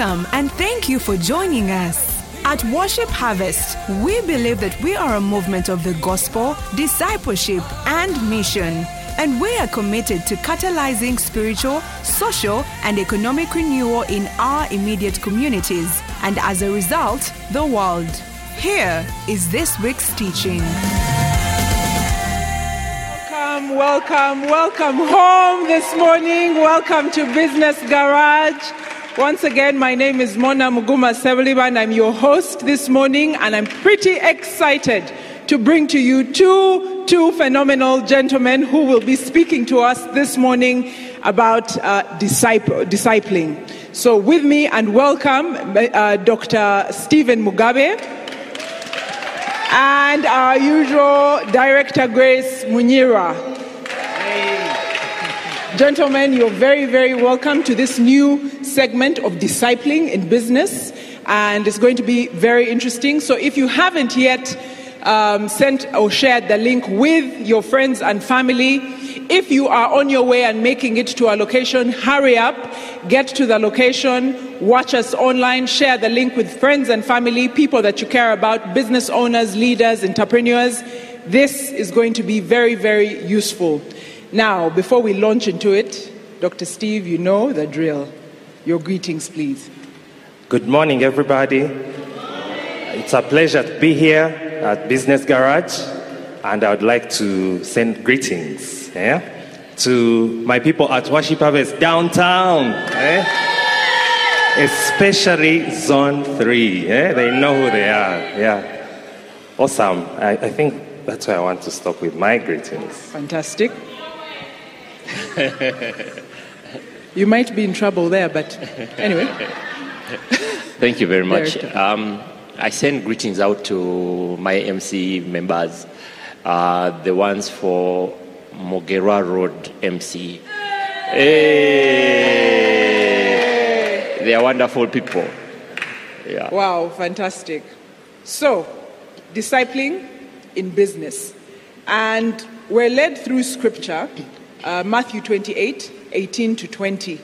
Welcome and thank you for joining us. At Worship Harvest, we believe that we are a movement of the gospel, discipleship, and mission. And we are committed to catalyzing spiritual, social, and economic renewal in our immediate communities, and as a result, the world. Here is this week's teaching. Welcome, welcome, welcome home this morning. Welcome to Business Garage. Once again, my name is Mona Muguma Seveliban. I'm your host this morning, and I'm pretty excited to bring to you two, two phenomenal gentlemen who will be speaking to us this morning about uh, disciple, discipling. So, with me and welcome uh, Dr. Stephen Mugabe and our usual Director Grace Munyira. Gentlemen, you're very, very welcome to this new segment of discipling in business, and it's going to be very interesting. So, if you haven't yet um, sent or shared the link with your friends and family, if you are on your way and making it to our location, hurry up, get to the location, watch us online, share the link with friends and family, people that you care about, business owners, leaders, entrepreneurs. This is going to be very, very useful. Now, before we launch into it, Dr. Steve, you know the drill. Your greetings, please. Good morning, everybody. It's a pleasure to be here at Business Garage, and I would like to send greetings yeah, to my people at Worship Harvest downtown, eh? especially Zone 3. Eh? They know who they are. Yeah. Awesome. I, I think that's where I want to stop with my greetings. Fantastic. you might be in trouble there, but anyway. Thank you very much. Um, I send greetings out to my MC members, uh, the ones for Mogera Road MC. Hey! They are wonderful people. Yeah. Wow, fantastic. So, discipling in business. And we're led through scripture, uh, Matthew 28 18 to 20.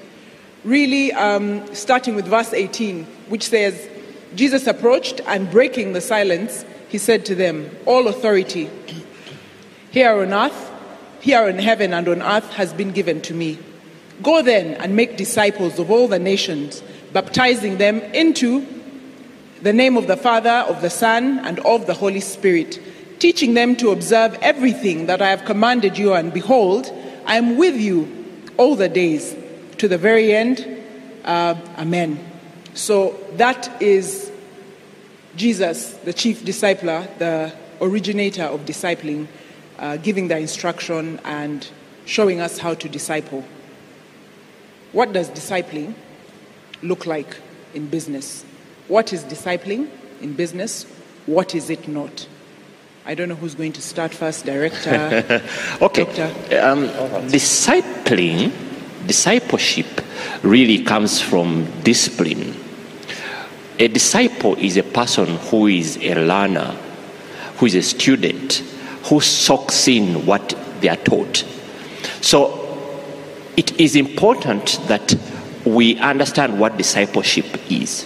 Really, um, starting with verse 18, which says, Jesus approached and breaking the silence, he said to them, All authority here on earth, here in heaven and on earth has been given to me. Go then and make disciples of all the nations, baptizing them into the name of the Father, of the Son, and of the Holy Spirit, teaching them to observe everything that I have commanded you, and behold, I am with you all the days to the very end. Uh, amen. So that is Jesus, the chief discipler, the originator of discipling, uh, giving the instruction and showing us how to disciple. What does discipling look like in business? What is discipling in business? What is it not? I don't know who's going to start first, director. Okay. Um, discipling, discipleship really comes from discipline. A disciple is a person who is a learner, who is a student, who soaks in what they are taught. So it is important that we understand what discipleship is.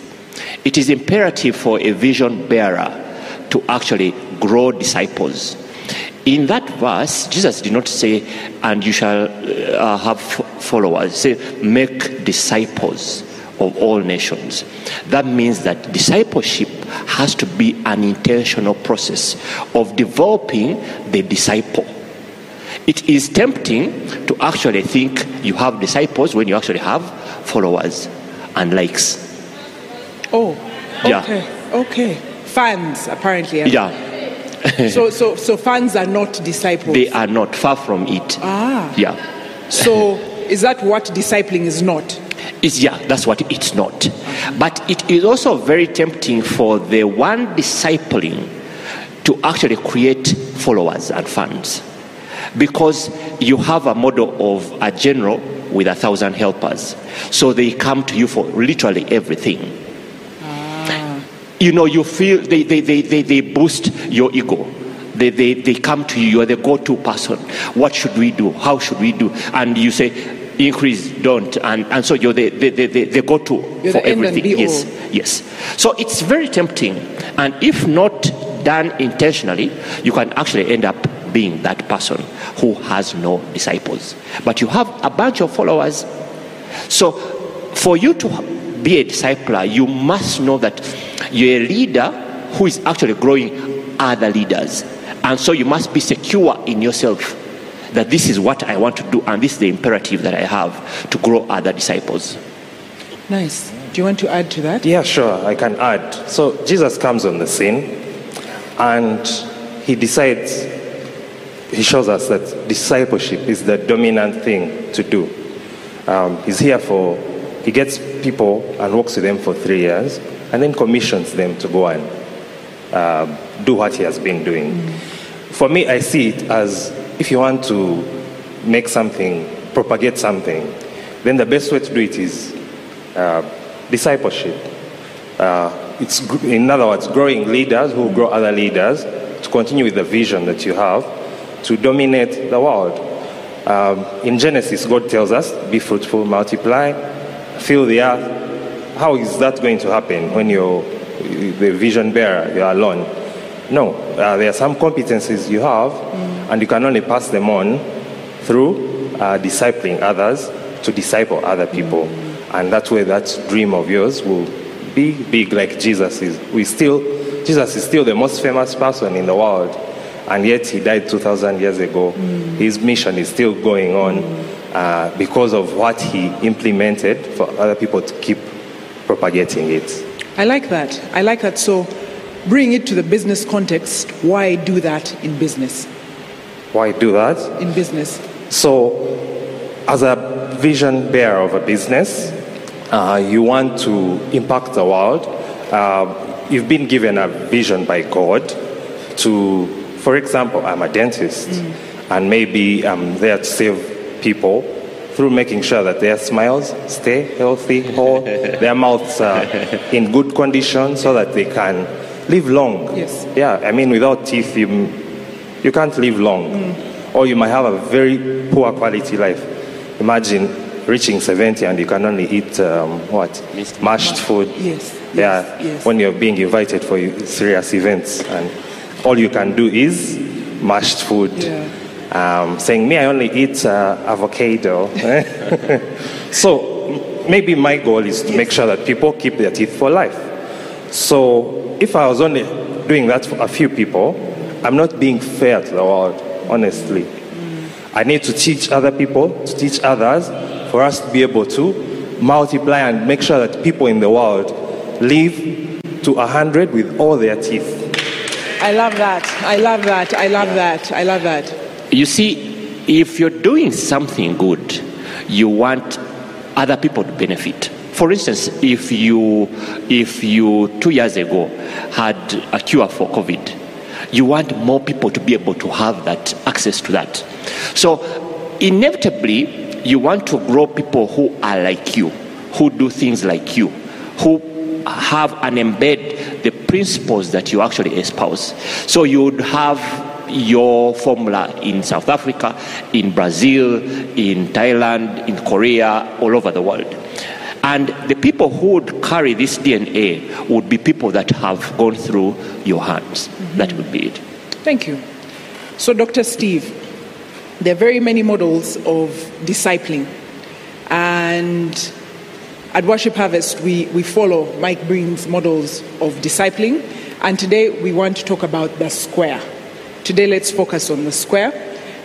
It is imperative for a vision bearer to actually grow disciples. In that verse, Jesus did not say, and you shall uh, have f- followers. Say, make disciples of all nations. That means that discipleship has to be an intentional process of developing the disciple. It is tempting to actually think you have disciples when you actually have followers and likes. Oh, Yeah. okay, okay. Fans, apparently. Yeah, So, so, so fans are not disciples. they are not far from it. ah. Yeah. So, is that what discipling is not? It's, yeah, that's what it's not. But it is also very tempting for the one discipling to actually create followers and fans. Because you have a model of a general with a thousand helpers. So they come to you for literally everything. You know, you feel they, they, they, they, they boost your ego. They, they, they come to you, you are the go to person. What should we do? How should we do? And you say, increase don't and, and so you're the, the, the, the, the go-to for everything yes yes so it's very tempting and if not done intentionally you can actually end up being that person who has no disciples but you have a bunch of followers so for you to be a discipler you must know that you're a leader who is actually growing other leaders and so you must be secure in yourself that this is what I want to do and this is the imperative that I have to grow other disciples. Nice. Do you want to add to that? Yeah, sure, I can add. So Jesus comes on the scene and he decides, he shows us that discipleship is the dominant thing to do. Um, he's here for, he gets people and works with them for three years and then commissions them to go and uh, do what he has been doing. For me, I see it as if you want to make something, propagate something, then the best way to do it is uh, discipleship. Uh, it's, in other words, growing leaders who grow other leaders to continue with the vision that you have to dominate the world. Um, in Genesis, God tells us, be fruitful, multiply, fill the earth. How is that going to happen when you're the vision bearer, you're alone? No, uh, there are some competencies you have, and you can only pass them on through uh, discipling others to disciple other people. And that way, that dream of yours will be big like Jesus is. We still, Jesus is still the most famous person in the world, and yet he died 2,000 years ago. His mission is still going on uh, because of what he implemented for other people to keep propagating it. I like that. I like that. So, bring it to the business context. Why do that in business? Why do that? In business. So, as a vision bearer of a business, uh, you want to impact the world. Uh, you've been given a vision by God to, for example, I'm a dentist, and maybe I'm there to save people through making sure that their smiles stay healthy, whole, their mouths are in good condition so that they can live long. Yes. Yeah, I mean, without teeth, you, you can't live long. Or you might have a very poor quality life. Imagine reaching 70 and you can only eat, um, what? Minced Mashed food. Yes, Yeah, yes, yes. when you're being invited for serious events and all you can do is mashed food. Yeah. Um, saying, me, I only eat uh, avocado. so maybe my goal is to make sure that people keep their teeth for life. So if I was only doing that for a few people, I'm not being fair to the world, honestly. I need to teach other people, to teach others, for us to be able to multiply and make sure that people in the world live to a hundred with all their teeth. I love that. I love that. I love that. I love that. You see, if you're doing something good, you want other people to benefit. For instance, if you, if you two years ago had a cure for COVID, you want more people to be able to have that access to that. So, inevitably, you want to grow people who are like you, who do things like you, who have and embed the principles that you actually espouse. So you would have your formula in South Africa, in Brazil, in Thailand, in Korea, all over the world. And the people who would carry this DNA would be people that have gone through your hands. Mm-hmm. That would be it. Thank you. So, Dr. Steve, there are very many models of discipling. And at Worship Harvest, we, we follow Mike Breen's models of discipling. And today we want to talk about the square. Today, let's focus on the square.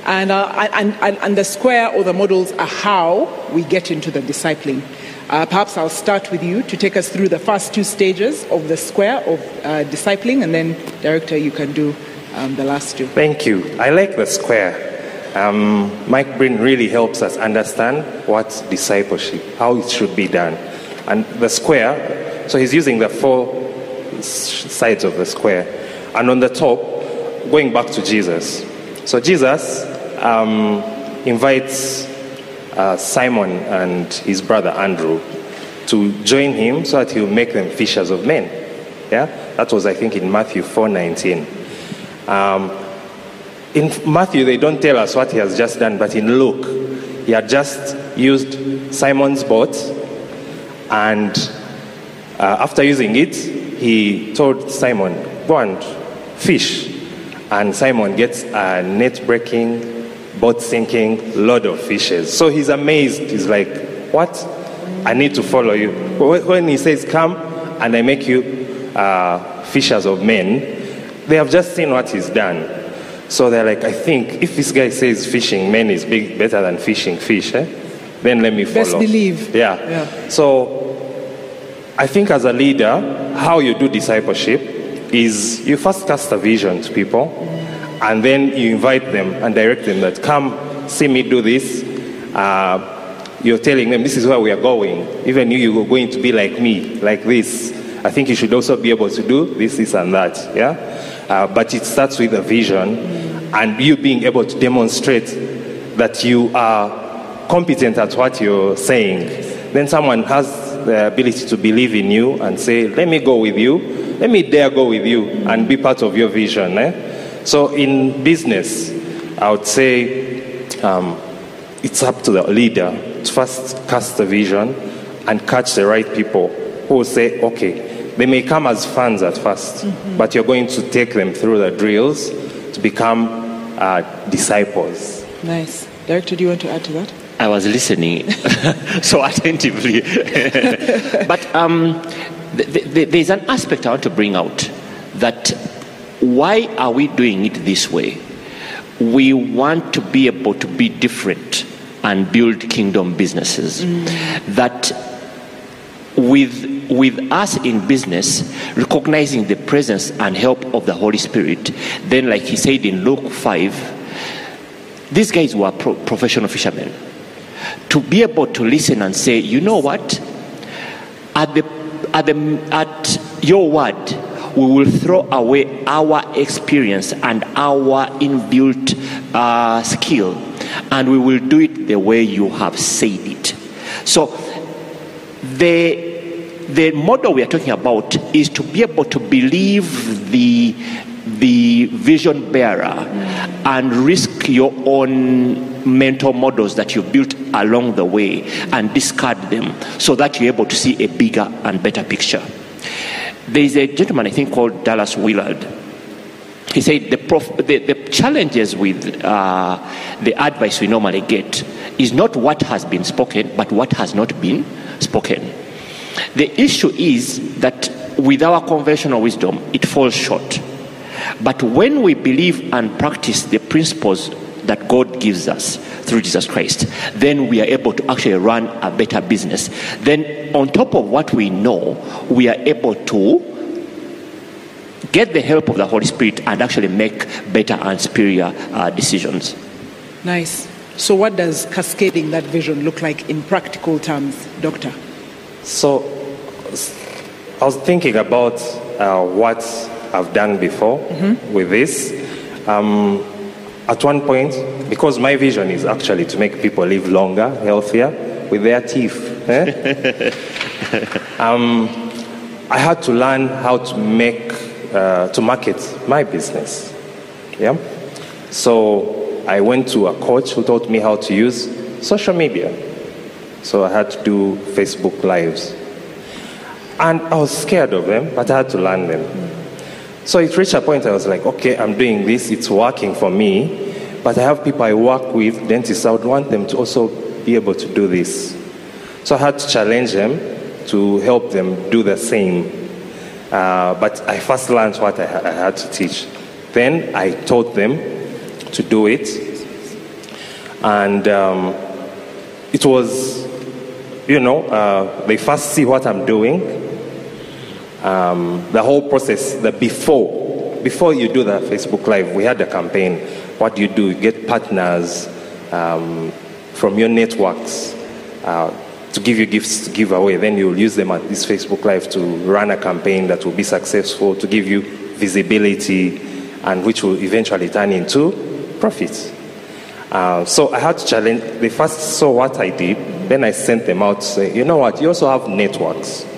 And, uh, and, and, and the square or the models are how we get into the discipling. Uh, perhaps I'll start with you to take us through the first two stages of the square of uh, discipling, and then, Director, you can do um, the last two. Thank you. I like the square. Um, Mike Breen really helps us understand what discipleship, how it should be done. And the square, so he's using the four sides of the square. And on the top, going back to Jesus. So Jesus um, invites uh, Simon and his brother Andrew to join him so that he'll make them fishers of men. Yeah, that was I think in Matthew 4:19. Um, in Matthew, they don't tell us what he has just done, but in Luke, he had just used Simon's boat, and uh, after using it, he told Simon, Go and fish. And Simon gets a net breaking, boat sinking, load of fishes. So he's amazed. He's like, What? I need to follow you. When he says, Come and I make you uh, fishers of men, they have just seen what he's done. So they're like, I think if this guy says fishing men is big, better than fishing fish, eh? then let me follow. Best believe. Yeah. Yeah. So I think as a leader, how you do discipleship is you first cast a vision to people, and then you invite them and direct them that come see me do this. Uh, you're telling them this is where we are going. Even you, you are going to be like me, like this. I think you should also be able to do this, this, and that. Yeah, uh, but it starts with a vision, and you being able to demonstrate that you are competent at what you're saying. Then someone has the ability to believe in you and say, "Let me go with you. Let me dare go with you and be part of your vision." Eh? So in business, I would say um, it's up to the leader to first cast the vision and catch the right people who will say, okay, they may come as fans at 1st but you're going to take them through the drills to become uh, disciples. Nice. Director, do you want to add to that? I was listening so attentively. but um, th- th- th- there's an aspect I want to bring out that why are we doing it this way? We want to be able to be different and build kingdom businesses. That with, with us in business, recognizing the presence and help of the Holy Spirit, then, like he said in Luke 5, these guys were pro- professional fishermen. To be able to listen and say, you know what? At, the, at, the, at your word, we will throw away our experience and our inbuilt uh, skill, and we will do it the way you have said it. So, the, the model we are talking about is to be able to believe the, the vision bearer and risk your own mental models that you've built along the way and discard them so that you're able to see a bigger and better picture. There is a gentleman, I think, called Dallas Willard. He said the, prof- the, the challenges with uh, the advice we normally get is not what has been spoken, but what has not been spoken. The issue is that with our conventional wisdom, it falls short. But when we believe and practice the principles that God gives us through Jesus Christ, then we are able to actually run a better business. Then, on top of what we know, we are able to get the help of the Holy Spirit and actually make better and superior uh, decisions. Nice. So, what does cascading that vision look like in practical terms, Doctor? So I was thinking about uh, what I've done before with this. Um, at one point, because my vision is actually to make people live longer, healthier, with their teeth. eh? um, I had to learn how to make, uh, to market my business. Yeah. So I went to a coach who taught me how to use social media. So I had to do Facebook Lives. And I was scared of them, but I had to learn them. So it reached a point I was like, okay, I'm doing this, it's working for me, but I have people I work with, dentists, I would want them to also be able to do this. So I had to challenge them to help them do the same. Uh, but I first learned what I, I had to teach. Then I taught them to do it. And um, it was, you know, uh, they first see what I'm doing, um, the whole process, the before, before you do the Facebook Live, we had a campaign. What do you do? You get partners um, from your networks uh, to give you gifts to give away. Then you'll use them at this Facebook Live to run a campaign that will be successful, to give you visibility, and which will eventually turn into profits. Uh, so I had to challenge. They first saw what I did, then I sent them out to say, you know what, you also have networks.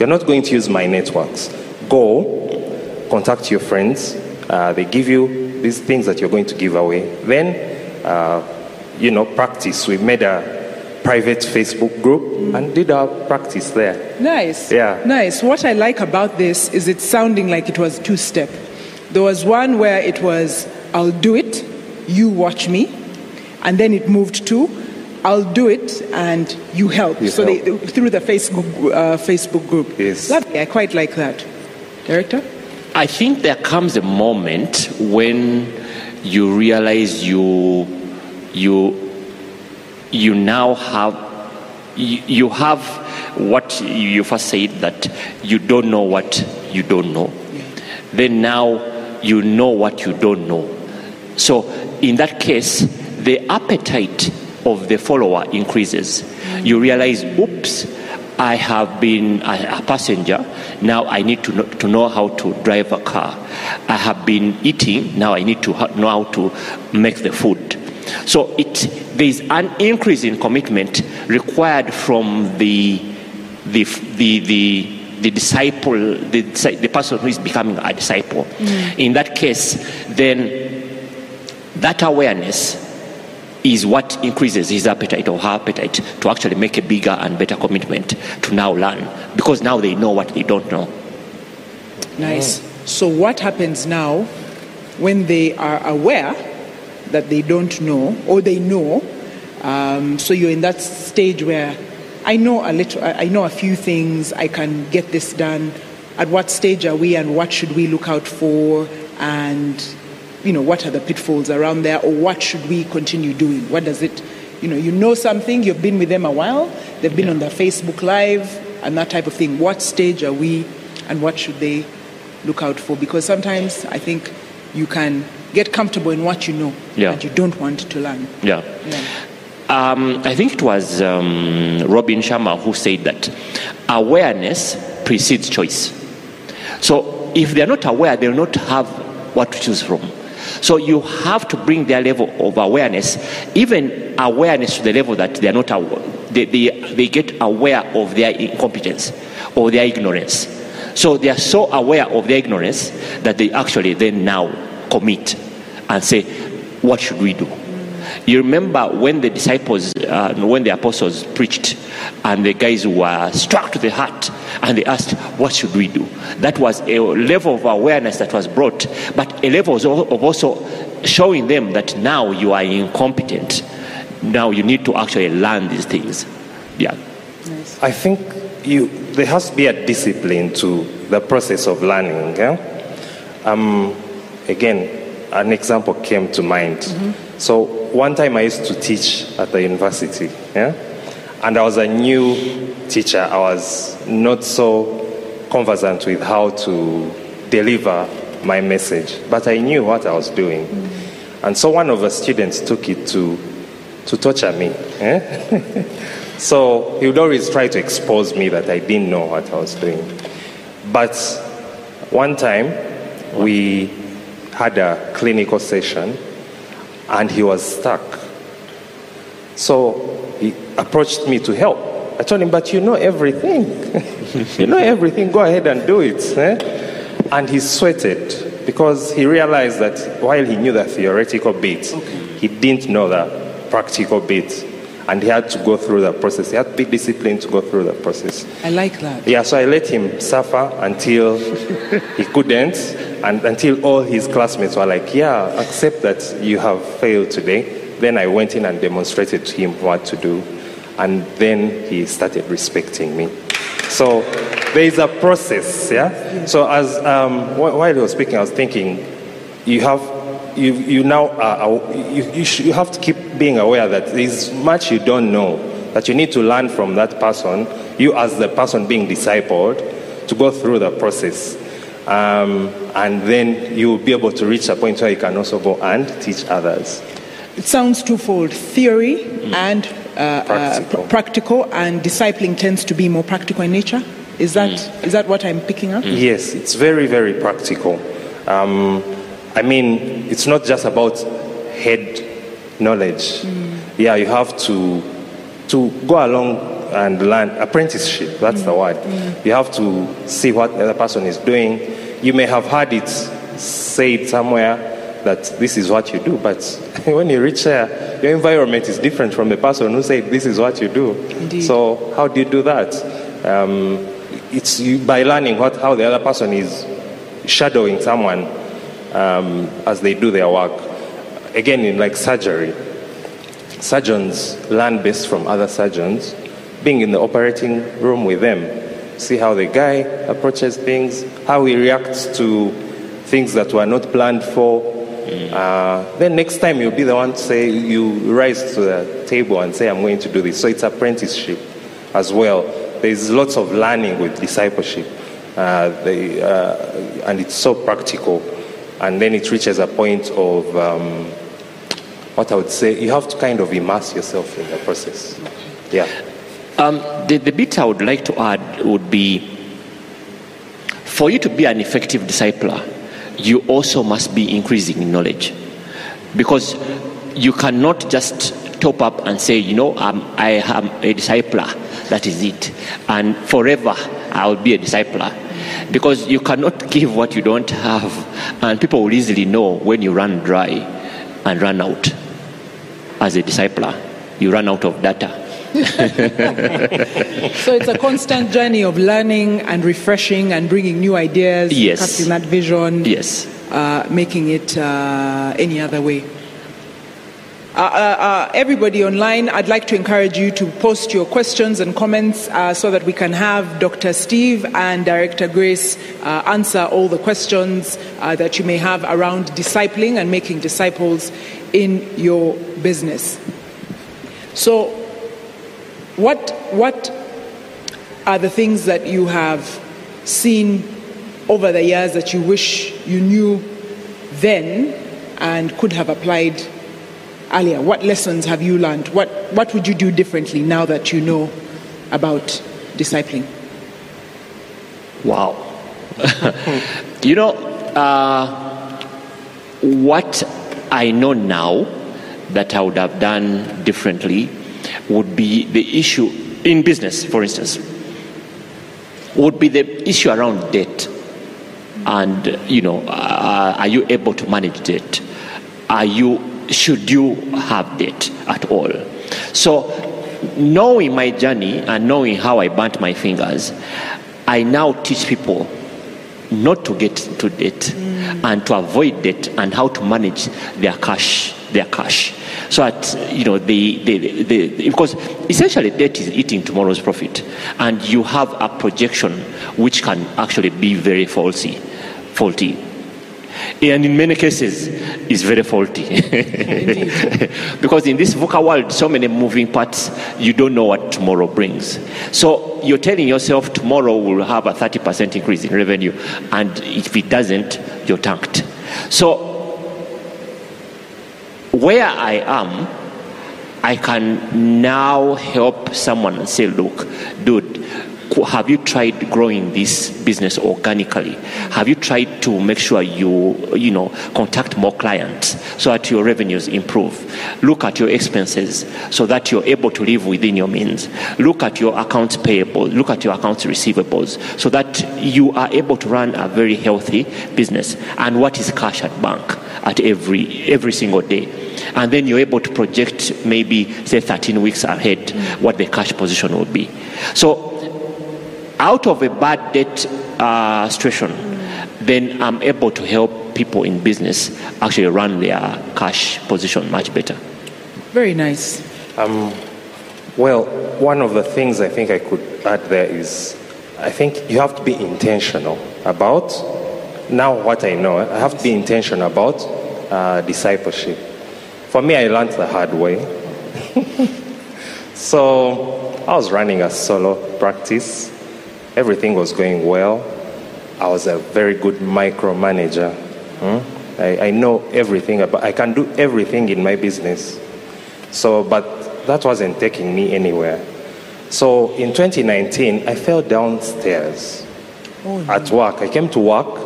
You're not going to use my networks. Go, contact your friends. Uh, they give you these things that you're going to give away. Then, uh, you know, practice. We made a private Facebook group and did our practice there. Nice. Yeah. Nice. What I like about this is it's sounding like it was two step. There was one where it was, I'll do it, you watch me. And then it moved to, I'll do it and you help. You so help. They, through the Facebook, uh, Facebook group. Yes. Lovely. I quite like that. Director? I think there comes a moment when you realize you you you now have you, you have what you first said that you don't know what you don't know. Then now you know what you don't know. So in that case, the appetite of the follower increases. You realize, oops, I have been a, passenger. Now I need to know, to know how to drive a car. I have been eating. Now I need to know how to make the food. So it there is an increase in commitment required from the the the the, the disciple, the, the person who is becoming a disciple. Mm. In that case, then that awareness is what increases his appetite or her appetite to actually make a bigger and better commitment to now learn because now they know what they don't know. Nice. So, what happens now when they are aware that they don't know or they know? Um, so, you're in that stage where I know a little, I know a few things, I can get this done. At what stage are we and what should we look out for? And, you know, what are the pitfalls around there or what should we continue doing? What does it, you know, you know something, you've been with them a while, they've been on their Facebook Live and that type of thing. What stage are we and what should they look out for? Because sometimes I think you can get comfortable in what you know Yeah. and you don't want to learn. Yeah. Yeah. Um, I think it was um, Robin Sharma who said that awareness precedes choice. So if they're not aware, they'll not have what to choose from. So you have to bring their level of awareness, even awareness to the level that they're not aware, they, they, they get aware of their incompetence or their ignorance. So they are so aware of their ignorance that they actually then now commit and say, what should we do? You remember when the disciples, uh, when the apostles preached, and the guys were struck to the heart, and they asked, "What should we do?" That was a level of awareness that was brought, but a level of also showing them that now you are incompetent. Now you need to actually learn these things. Yeah. I think you, there has to be a discipline to the process of learning. Yeah? Um, again, an example came to mind. So one time I used to teach at the university, yeah? And I was a new teacher. I was not so conversant with how to deliver my message, but I knew what I was doing. And so one of the students took it to, to torture me. eh? So he would always try to expose me that I didn't know what I was doing. But one time we had a clinical session and he was stuck. So he approached me to help. I told him, But you know everything. you know everything, go ahead and do it. eh?" And he sweated because he realized that while he knew the theoretical bit, he didn't know the practical bit. And he had to go through the process. He had to be disciplined to go through the process. I like that. Yeah, so I let him suffer until he couldn't, and until all his classmates were like, Yeah, accept that you have failed today. Then I went in and demonstrated to him what to do, and then he started respecting me. So there is a process, yeah? So, as um, while he was speaking, I was thinking, you have you, you now are, you, you, sh- you have to keep being aware that there's much you don't know that you need to learn from that person you as the person being discipled to go through the process um, and then you will be able to reach a point where you can also go and teach others It sounds twofold theory and uh, uh, Practical. pr- practical, and discipling tends to be more practical in nature. Is that is that what I'm picking up? Yes, it's very, very practical. Um, I mean, it's not just about head knowledge. Yeah, you have to to go along and learn apprenticeship. That's the word. You have to see what the other person is doing. You may have heard it said somewhere that this is what you do. But when you reach there, your environment is different from the person who said this is what you do. Indeed. So how do you do that? Um, it's you, by learning what, how the other person is shadowing someone um, as they do their work. Again, in like surgery, surgeons learn best from other surgeons, being in the operating room with them, see how the guy approaches things, how he reacts to things that were not planned for. Uh, then next time you'll be the one to say, you rise to the table and say, I'm going to do this. So it's apprenticeship as well. There's lots of learning with discipleship, uh, they, uh, and it's so practical. And then it reaches a point of um, what I would say, you have to kind of immerse yourself in the process. Yeah. Um, the, the bit I would like to add would be for you to be an effective discipler, you also must be increasing in knowledge. Because you cannot just top up and say, you know, I'm, I am a discipler, that is it. And forever I will be a discipler. Because you cannot give what you don't have, and people will easily know when you run dry and run out as a discipler. You run out of data. So it's a constant journey of learning and refreshing and bringing new ideas, Yes. casting that vision, Yes. uh, making it uh, any other way. Uh, uh, uh, everybody online, I'd like to encourage you to post your questions and comments uh, so that we can have Dr. Steve and Director Grace uh, answer all the questions uh, that you may have around discipling and making disciples in your business. So, what, what are the things that you have seen over the years that you wish you knew then and could have applied earlier? What lessons have you learned? What, what would you do differently now that you know about discipling? Wow. you know, uh, what I know now that I would have done differently would be the issue in business, for instance, would be the issue around debt. And, you know, uh, are you able to manage debt? Are you, should you have debt at all? So, knowing my journey and knowing how I burnt my fingers, I now teach people not to get to debt and to avoid debt and how to manage their cash their cash. So that you know they, they, the, the because essentially debt is eating tomorrow's profit and you have a projection which can actually be very faulty faulty and in many cases is very faulty. Because in this VUCA world so many moving parts you don't know what tomorrow brings. So you're telling yourself tomorrow will have a 30% increase in revenue and if it doesn't you're tanked. So where I am, I can now help someone and say, look, dude, have you tried growing this business organically? Have you tried to make sure you, you know, contact more clients so that your revenues improve? Look at your expenses so that you're able to live within your means. Look at your accounts payable. Look at your accounts receivables so that you are able to run a very healthy business. And what is cash at bank at every every single day? and then you're able to project maybe say 13 weeks ahead what the cash position will be so out of a bad debt uh, situation then i'm able to help people in business actually run their cash position much better Very nice. Um, well, one of the things I think I could add there is I think you have to be intentional about, now what I know, I have to be intentional about uh, discipleship. For me, I learned the hard way. so I was running a solo practice, everything was going well. I was a very good micromanager. Hmm? I, I know everything about, I can do everything in my business. So, but that wasn't taking me anywhere. So in 2019, I fell downstairs at work. I came to work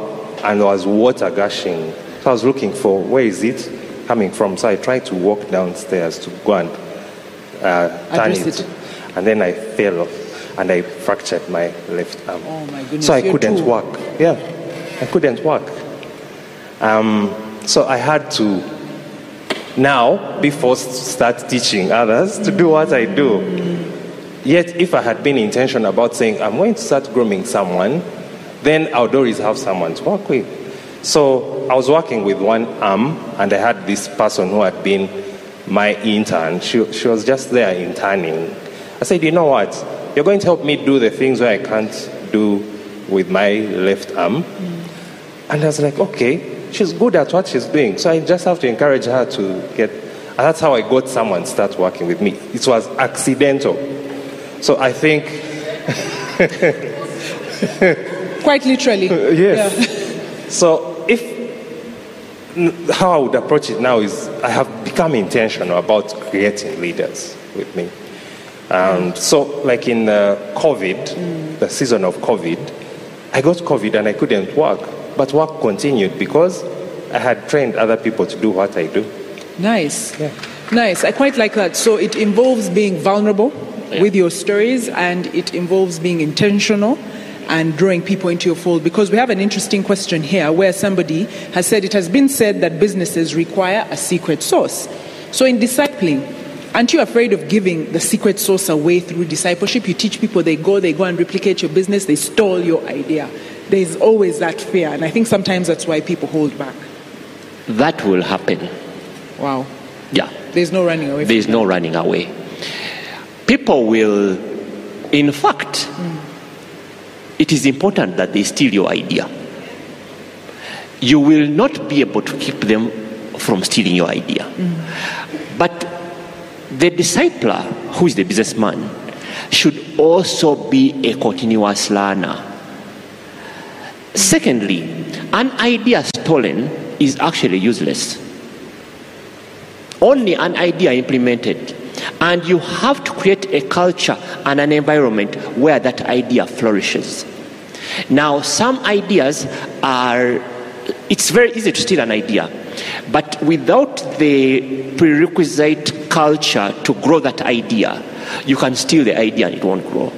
and there was water gushing. So I was looking for where is it coming from. So I tried to walk downstairs to go and uh, turn it. it. And then I fell off and I fractured my left arm. Oh my goodness. So I you're couldn't too- walk. Yeah, I couldn't walk. Um, so I had to now be forced to start teaching others to do what I do. Yet, if I had been intentional about saying, I'm going to start grooming someone, then I would always have someone to work with. So I was working with one arm, and I had this person who had been my intern. She, she was just there interning. I said, You know what? You're going to help me do the things where I can't do with my left arm. And I was like, Okay, she's good at what she's doing. So I just have to encourage her to get. And that's how I got someone to start working with me. It was accidental. So I think. Quite literally. Uh, yes. Yeah. So if how I would approach it now is I have become intentional about creating leaders with me. And so, like in uh, COVID, the season of COVID, I got COVID and I couldn't work, but work continued because I had trained other people to do what I do. Nice. Yeah. Nice. I quite like that. So it involves being vulnerable with your stories and it involves being intentional and drawing people into your fold because we have an interesting question here where somebody has said it has been said that businesses require a secret sauce. So in discipling, aren't you afraid of giving the secret sauce away through discipleship? You teach people, they go, they go and replicate your business, they stole your idea. There's always that fear, and I think sometimes that's why people hold back. That will happen. Wow. Yeah. There's no running away There is no running away. People will, in fact, mm. it is important that they steal your idea. You will not be able to keep them from stealing your idea. Mm. But the discipler, who is the businessman, should also be a continuous learner. Secondly, an idea stolen is actually useless only an idea implemented. And you have to create a culture and an environment where that idea flourishes. Now, some ideas are, it's very easy to steal an idea, but without the prerequisite culture to grow that idea, you can steal the idea and it won't grow.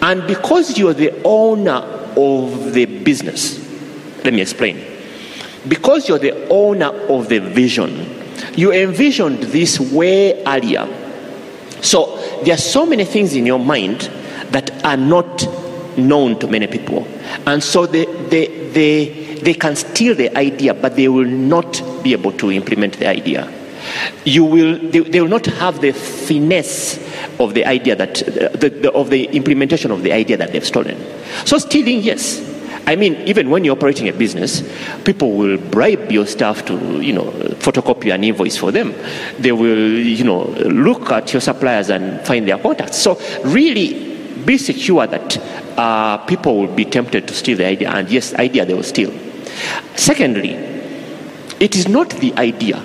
And because you're the owner of the business, let me explain. Because you're the owner of the vision, you envisioned this way earlier. So there are so many things in your mind that are not known to many people. And so they, they, they, they can steal the idea, but they will not be able to implement the idea. You will, they, they will not have the finesse of the idea that, the, the, of the implementation of the idea that they've stolen. So stealing, yes. I mean, even when you're operating a business, people will bribe your staff to, you know, photocopy an invoice for them. They will, you know, look at your suppliers and find their contacts. So really, be secure that uh, people will be tempted to steal the idea, and yes, idea they will steal. Secondly, it is not the idea;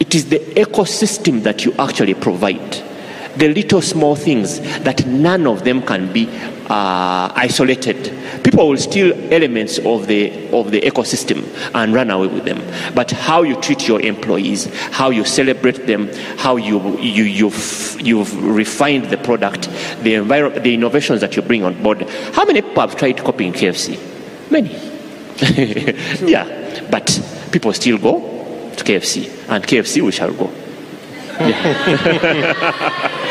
it is the ecosystem that you actually provide. The little small things that none of them can be uh, isolated. People will steal elements of the of the ecosystem and run away with them. But how you treat your employees, how you celebrate them, how you you you've, you've refined the product, the enviro- the innovations that you bring on board. How many people have tried copying KFC? Many. yeah, but people still go to KFC, and KFC we shall go.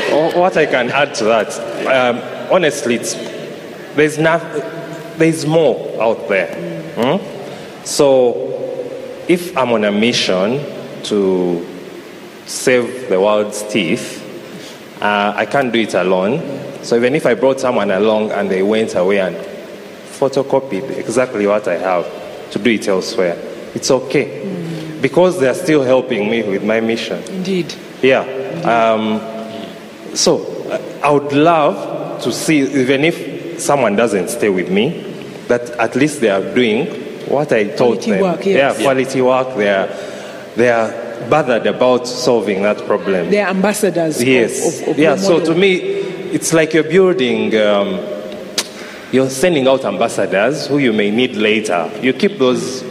Oh, What I can add to that, um, honestly, it's, there's not, there's more out there. Hmm? So, if I'm on a mission to save the world's teeth, uh, I can't do it alone. So even if I brought someone along and they went away and photocopied exactly what I have to do it elsewhere, it's okay because they're still helping me with my mission. Indeed. Yeah. Um, so I would love to see, even if someone doesn't stay with me, that at least they are doing what I told Quality them. work, yes. Yeah, quality work. They are, they are bothered about solving that problem. They're ambassadors. Yes. Of, of yeah. So to me, it's like you're building. Um, you're sending out ambassadors who you may need later. You keep those.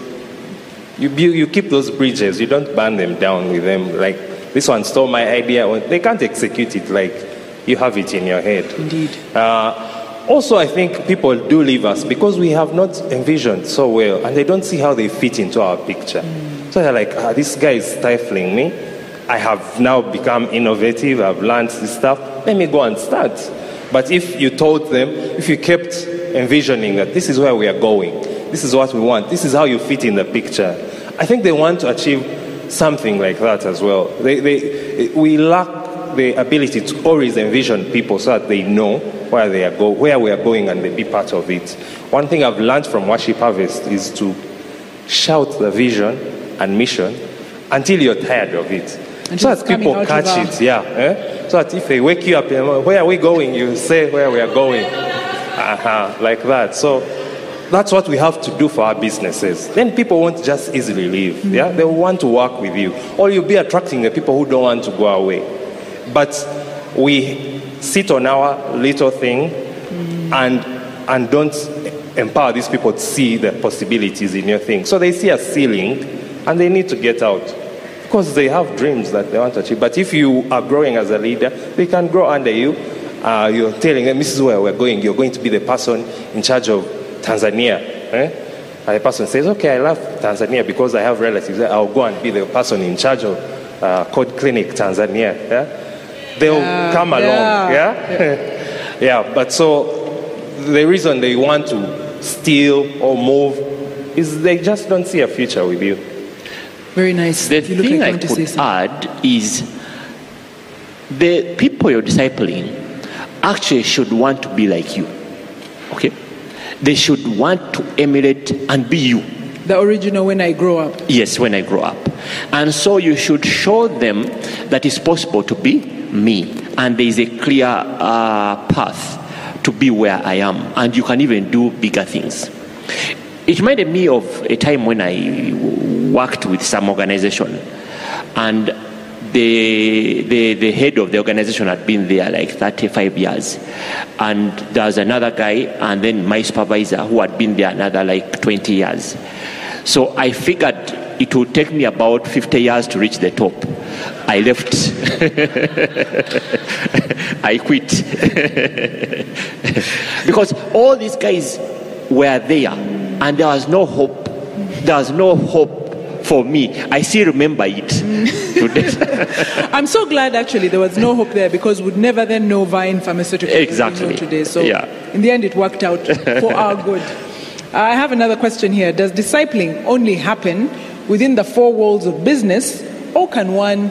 You build, you keep those bridges. You don't burn them down with them. Like this one stole my idea. They can't execute it like you have it in your head. Indeed. Uh, also, I think people do leave us because we have not envisioned so well, and they don't see how they fit into our picture. So they're like, ah, this guy is stifling me. I have now become innovative. I've learned this stuff. Let me go and start. But if you told them, if you kept envisioning that this is where we are going, this is what we want, this is how you fit in the picture, I think they want to achieve something like that as well. They, they, we lack the ability to always envision people so that they know where they are go, where we are going and they be part of it. One thing I've learned from Worship Harvest is to shout the vision and mission until you're tired of it. Until so that people catch it, yeah. eh? So that if they wake you up, know, where are we going? You say where we are going. Uh-huh, like that. So that's what we have to do for our businesses. Then people won't just easily leave. Yeah, they will want to work with you, or you'll be attracting the people who don't want to go away. But we sit on our little thing and and don't empower these people to see the possibilities in your thing. So they see a ceiling and they need to get out because they have dreams that they want to achieve. But if you are growing as a leader, they can grow under you. Uh, you're telling them this is where we're going. You're going to be the person in charge of Tanzania. Eh? And the person says, "Okay, I love Tanzania because I have relatives. I'll go and be the person in charge of uh, Code Clinic Tanzania." Yeah? They'll Yeah, come along. yeah. Yeah, yeah. But so the reason they want to steal or move is they just don't see a future with you. Very nice. The you look thing like I want to say could add is the people you're discipling actually should want to be like you. Okay? They should want to emulate and be you. The original when I grow up. Yes, when I grow up. And so you should show them that it's possible to be me. And there is a clear uh, path to be where I am. And you can even do bigger things. It reminded me of a time when I worked with some organization. And the, the, the head of the organization had been there like 35 years. And there was another guy, and then my supervisor who had been there another like 20 years. So I figured it would take me about 50 years to reach the top. I left. I quit. because all these guys were there, and there was no hope. There was no hope for me. I still remember it today. I'm so glad actually there was no hope there because we'd never then know Vine Pharmaceuticals we Exactly. today. So Yeah. in the end it worked out for our good. I have another question here. Does discipling only happen within the four walls of business or can one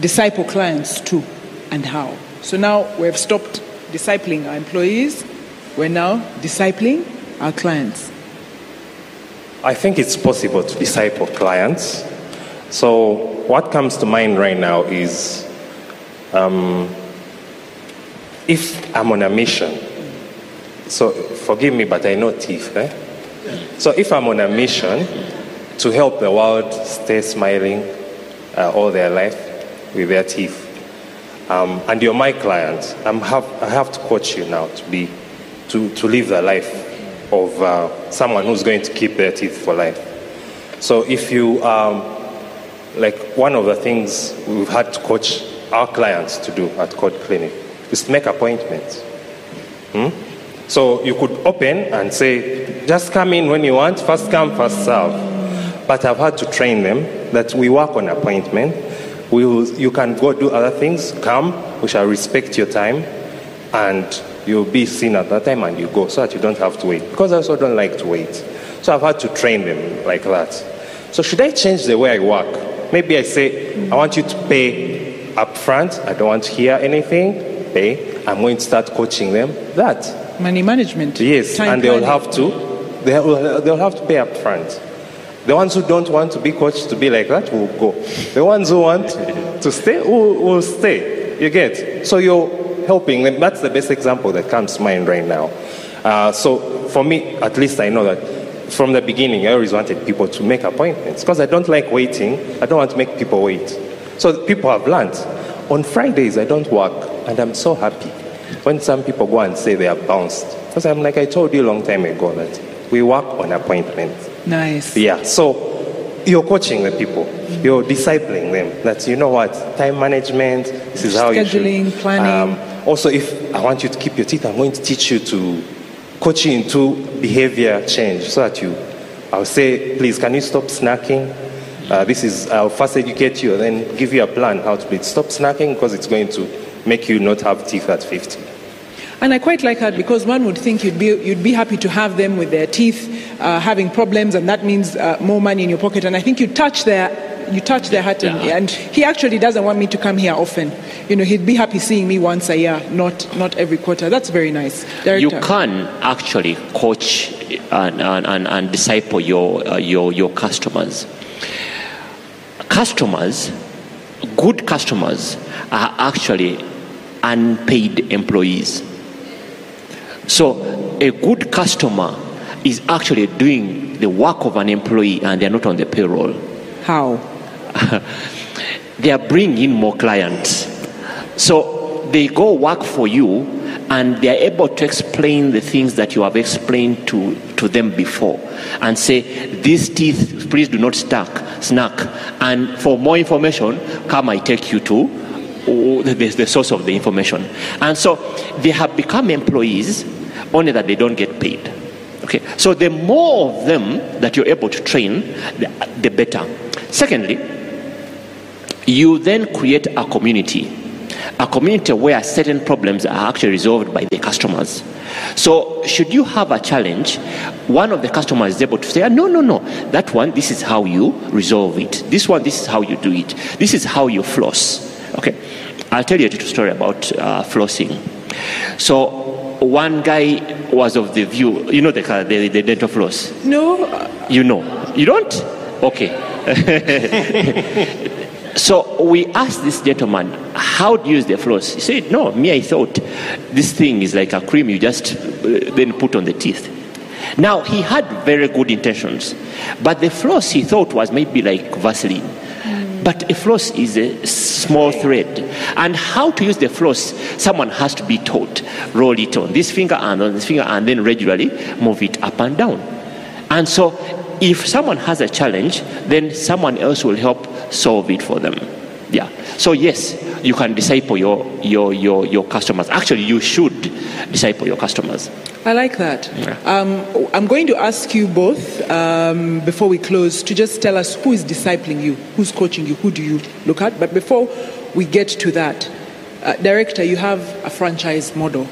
disciple clients too and how? So now we've stopped discipling our employees. We're now discipling our clients. I think it's possible to disciple clients. So, what comes to mind right now is um, if I'm on a mission, so forgive me, but I know teeth. Eh? So, if I'm on a mission to help the world stay smiling uh, all their life with their teeth, um, and you're my client, I'm have, I have to coach you now to be to, to live the life of uh, someone who's going to keep their teeth for life. So if you, um, like one of the things we've had to coach our clients to do at Code Clinic is make appointments. Hmm? So you could open and say, just come in when you want, first come, first serve. But I've had to train them that we work on appointment. We will, you can go do other things, come, we shall respect your time, and you'll be seen at that time and you go so that you don't have to wait. Because I also don't like to wait. So I've had to train them like that. So should I change the way I work? Maybe I say, I want you to pay up front. I don't want to hear anything. Pay. I'm going to start coaching them. That. Money management. Yes, time and they'll have to. They'll, they'll have to pay up front. The ones who don't want to be coached to be like that will go. The ones who want to stay will, will stay. You get? So you're helping them. That's the best example that comes to mind right now. Uh, so for me, at least I know that from the beginning, I always wanted people to make appointments because I don't like waiting. I don't want to make people wait. So people have learned. On Fridays, I don't work, and I'm so happy when some people go and say they are bounced. Because I'm like, I told you a long time ago that we work on appointments. Nice. Yeah, so you're coaching the people, you're discipling them. That you know what, time management. This is how you Scheduling, should. planning. Um, also, if I want you to keep your teeth, I'm going to teach you to coach you into behavior change, so that you. I'll say, please, can you stop snacking? Uh, this is, I'll first educate you and then give you a plan how to. Stop snacking because it's going to make you not have teeth at 50. And I quite like that because one would think you'd be, you'd be happy to have them with their teeth uh, having problems, and that means uh, more money in your pocket. And I think you touch their, you touch their heart, and, Yeah. and he actually doesn't want me to come here often. You know, he'd be happy seeing me once a year, not, not every quarter. That's very nice. you can actually coach and, and, and, and disciple your, uh, your, your customers. Customers, good customers, are actually unpaid employees. So, a good customer is actually doing the work of an employee and they're not on the payroll. How? They are bringing more clients. So they go work for you and they are able to explain the things that you have explained to, to them before and say, these teeth, please do not stack, snack. And for more information, come I take you to oh, the, the source of the information. And so they have become employees, only that they don't get paid. Okay, so the more of them that you're able to train, the, the better. Secondly, you then create a community a community where certain problems are actually resolved by the customers. So should you have a challenge one of the customers is able to say "Ah, no no no that one this is how you resolve it. This one this is how you do it. This is how you floss. Okay i'll tell you a little story about uh, flossing. So one guy was of the view you know the, the, the dental floss? No, you know. You don't? Okay. so we asked this gentleman, how do you use the floss? He said, no, me, I thought this thing is like a cream you just uh, then put on the teeth. Now, he had very good intentions, but the floss he thought was maybe like Vaseline. But a floss is a small thread. And how to use the floss, someone has to be taught. Roll it on this finger and on this finger, and then regularly move it up and down. And so, if someone has a challenge, then someone else will help solve it for them. Yeah. So, yes, you can disciple your, your, your, your customers. Actually, you should disciple your customers. I like that. Yeah. Um, I'm going to ask you both um, before we close to just tell us who is discipling you, who's coaching you, who do you look at. But before we get to that, uh, director, you have a franchise model.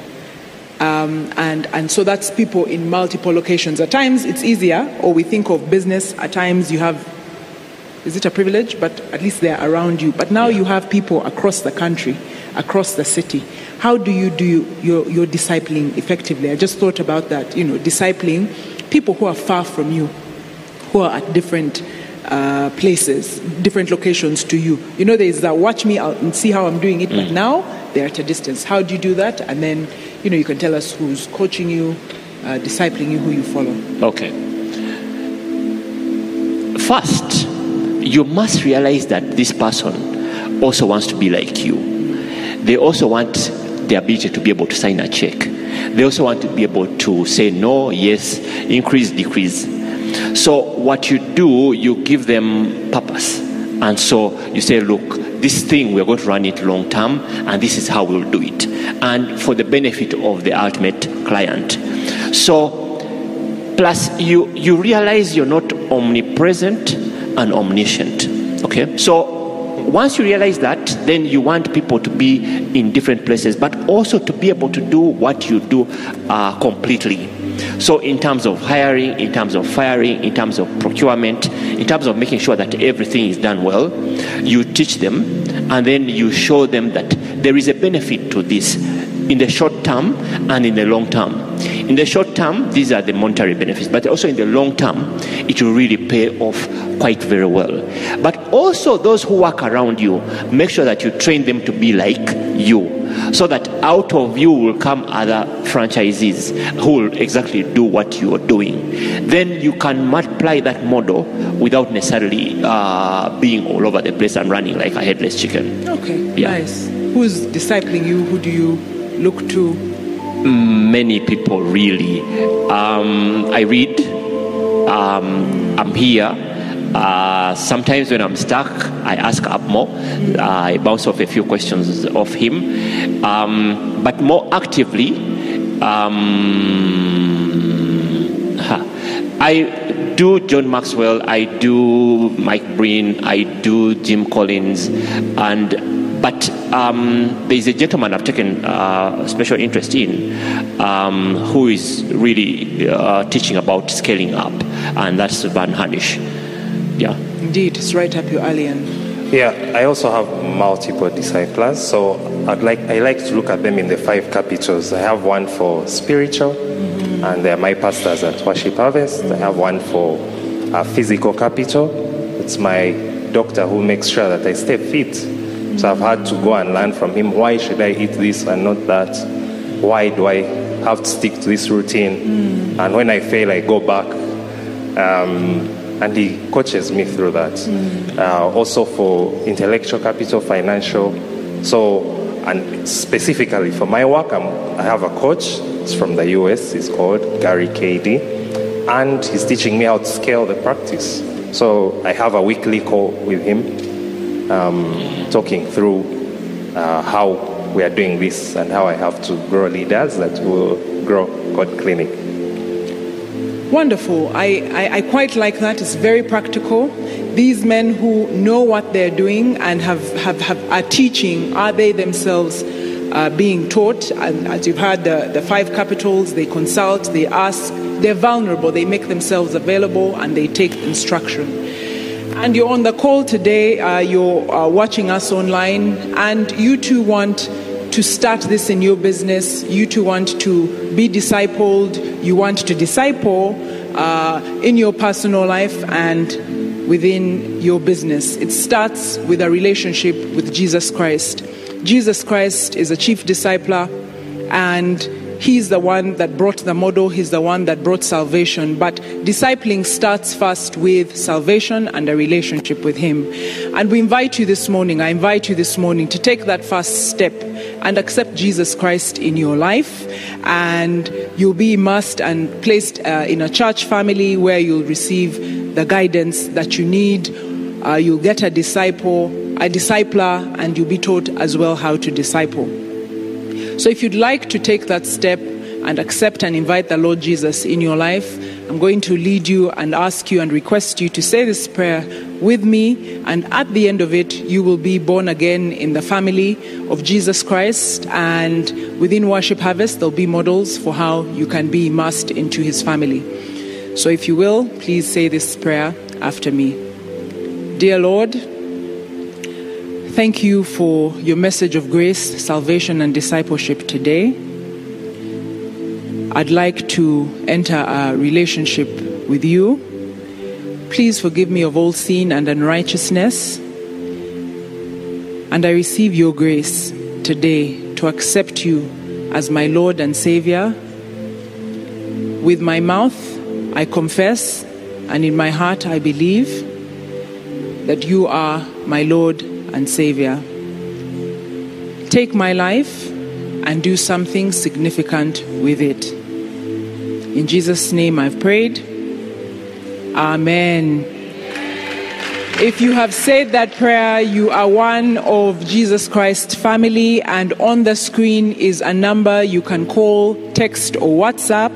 Um, and, and so that's people in multiple locations. At times it's easier, or we think of business, at times you have, is it a privilege? But at least they're around you. But now you have people across the country, across the city. How do you do your, your discipling effectively? I just thought about that, you know, discipling people who are far from you, who are at different uh, places, different locations to you. You know, there's that watch me out and see how I'm doing it, but now they're at a distance. How do you do that? And then, you know, you can tell us who's coaching you, uh, discipling you, who you follow. Okay. First, you must realize that this person also wants to be like you. They also want the ability to be able to sign a check. They also want to be able to say no, yes, increase, decrease. So, what you do, you give them purpose. And so you say, look, this thing we're going to run it long term, and this is how we'll do it. And for the benefit of the ultimate client. So, plus you you realize you're not omnipresent and omniscient okay so once you realize that then you want people to be in different places but also to be able to do what you do uh, completely so in terms of hiring in terms of firing in terms of procurement in terms of making sure that everything is done well you teach them and then you show them that there is a benefit to this in the short term and in the long term. In the short term, these are the monetary benefits, but also in the long term, it will really pay off quite very well. But also, those who work around you, make sure that you train them to be like you, so that out of you will come other franchisees who will exactly do what you are doing. Then you can multiply that model without necessarily uh, being all over the place and running like a headless chicken. Okay, Yeah. nice. Who's discipling you? Who do you look to? many people really. Um, I read. Um, I'm here. Uh, sometimes when I'm stuck, I ask Abmo. I bounce off a few questions of him. Um, but more actively, um, I do John Maxwell, I do Mike Breen, I do Jim Collins, and but um, there is a gentleman I've taken uh, special interest in um, who is really uh, teaching about scaling up, and that's Verne Harnish. Yeah. Indeed, it's right up your alley. And Yeah, I also have multiple disciples, so I'd like I like to look at them in the five capitals. I have one for spiritual, and they're my pastors at Worship Harvest. I have one for uh, physical capital. It's my doctor who makes sure that I stay fit. So I've had to go and learn from him. Why should I eat this and not that? Why do I have to stick to this routine? And when I fail, I go back. Um, and he coaches me through that. Uh, also for intellectual capital, financial. So, and specifically for my work, I'm, I have a coach. It's from the US. He's called Gary Kadi, and he's teaching me how to scale the practice. So I have a weekly call with him, um, talking through uh, how we are doing this and how I have to grow leaders that will grow Code Clinic. Wonderful. I, I, I quite like that. It's very practical. These men who know what they're doing and have, have, have are teaching, are they themselves uh, being taught? And as you've heard, the, the five capitals, they consult, they ask, they're vulnerable, they make themselves available, and they take instruction. And you're on the call today, uh, you're uh, watching us online, and you too want to start this in your business, you too want to be discipled, you want to disciple uh, in your personal life and within your business. It starts with a relationship with Jesus Christ. Jesus Christ is a chief discipler, and He's the one that brought the model, He's the one that brought salvation. But discipling starts first with salvation and a relationship with Him. And we invite you this morning, I invite you this morning to take that first step and accept Jesus Christ in your life. And you'll be immersed and placed uh, in a church family where you'll receive the guidance that you need. Uh, you'll get a disciple, a discipler, and you'll be taught as well how to disciple. So if you'd like to take that step and accept and invite the Lord Jesus in your life, I'm going to lead you and ask you and request you to say this prayer with me. And at the end of it, you will be born again in the family of Jesus Christ. And within Worship Harvest, there'll be models for how you can be immersed into his family. So if you will, please say this prayer after me. Dear Lord, Thank you for your message of grace, salvation, and discipleship today. I'd like to enter a relationship with you. Please forgive me of all sin and unrighteousness. And I receive your grace today to accept you as my Lord and Savior. With my mouth, I confess, and in my heart, I believe that you are my Lord and Savior. Take my life and do something significant with it. In Jesus' name I've prayed. Amen. If you have said that prayer, you are one of Jesus Christ's family, and on the screen is a number you can call, text, or WhatsApp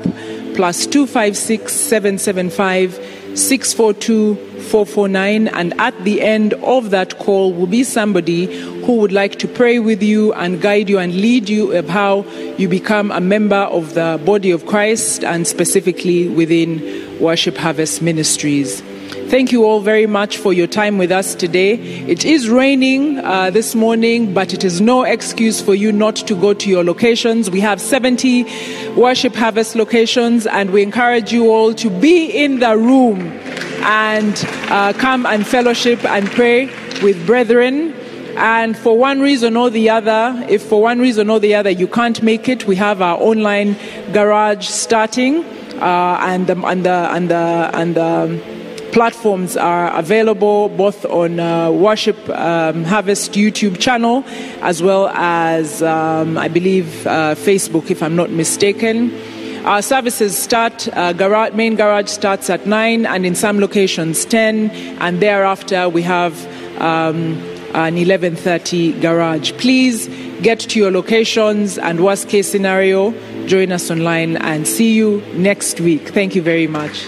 plus 256 775 642 449 and at the end of that call will be somebody who would like to pray with you and guide you and lead you of how you become a member of the body of Christ and specifically within Worship Harvest Ministries. Thank you all very much for your time with us today. It is raining uh, this morning, but it is no excuse for you not to go to your locations. We have 70 Worship Harvest locations, and we encourage you all to be in the room and uh, come and fellowship and pray with brethren. And for one reason or the other, if for one reason or the other you can't make it, we have our online garage starting, uh, and and the, and the, and the platforms are available both on uh, Worship um, Harvest YouTube channel as well as, um, I believe, uh, Facebook, if I'm not mistaken. Our services start, uh, garage, main garage starts at 9 and in some locations 10 and thereafter we have um, an 11.30 garage. Please get to your locations and worst case scenario, join us online and see you next week. Thank you very much.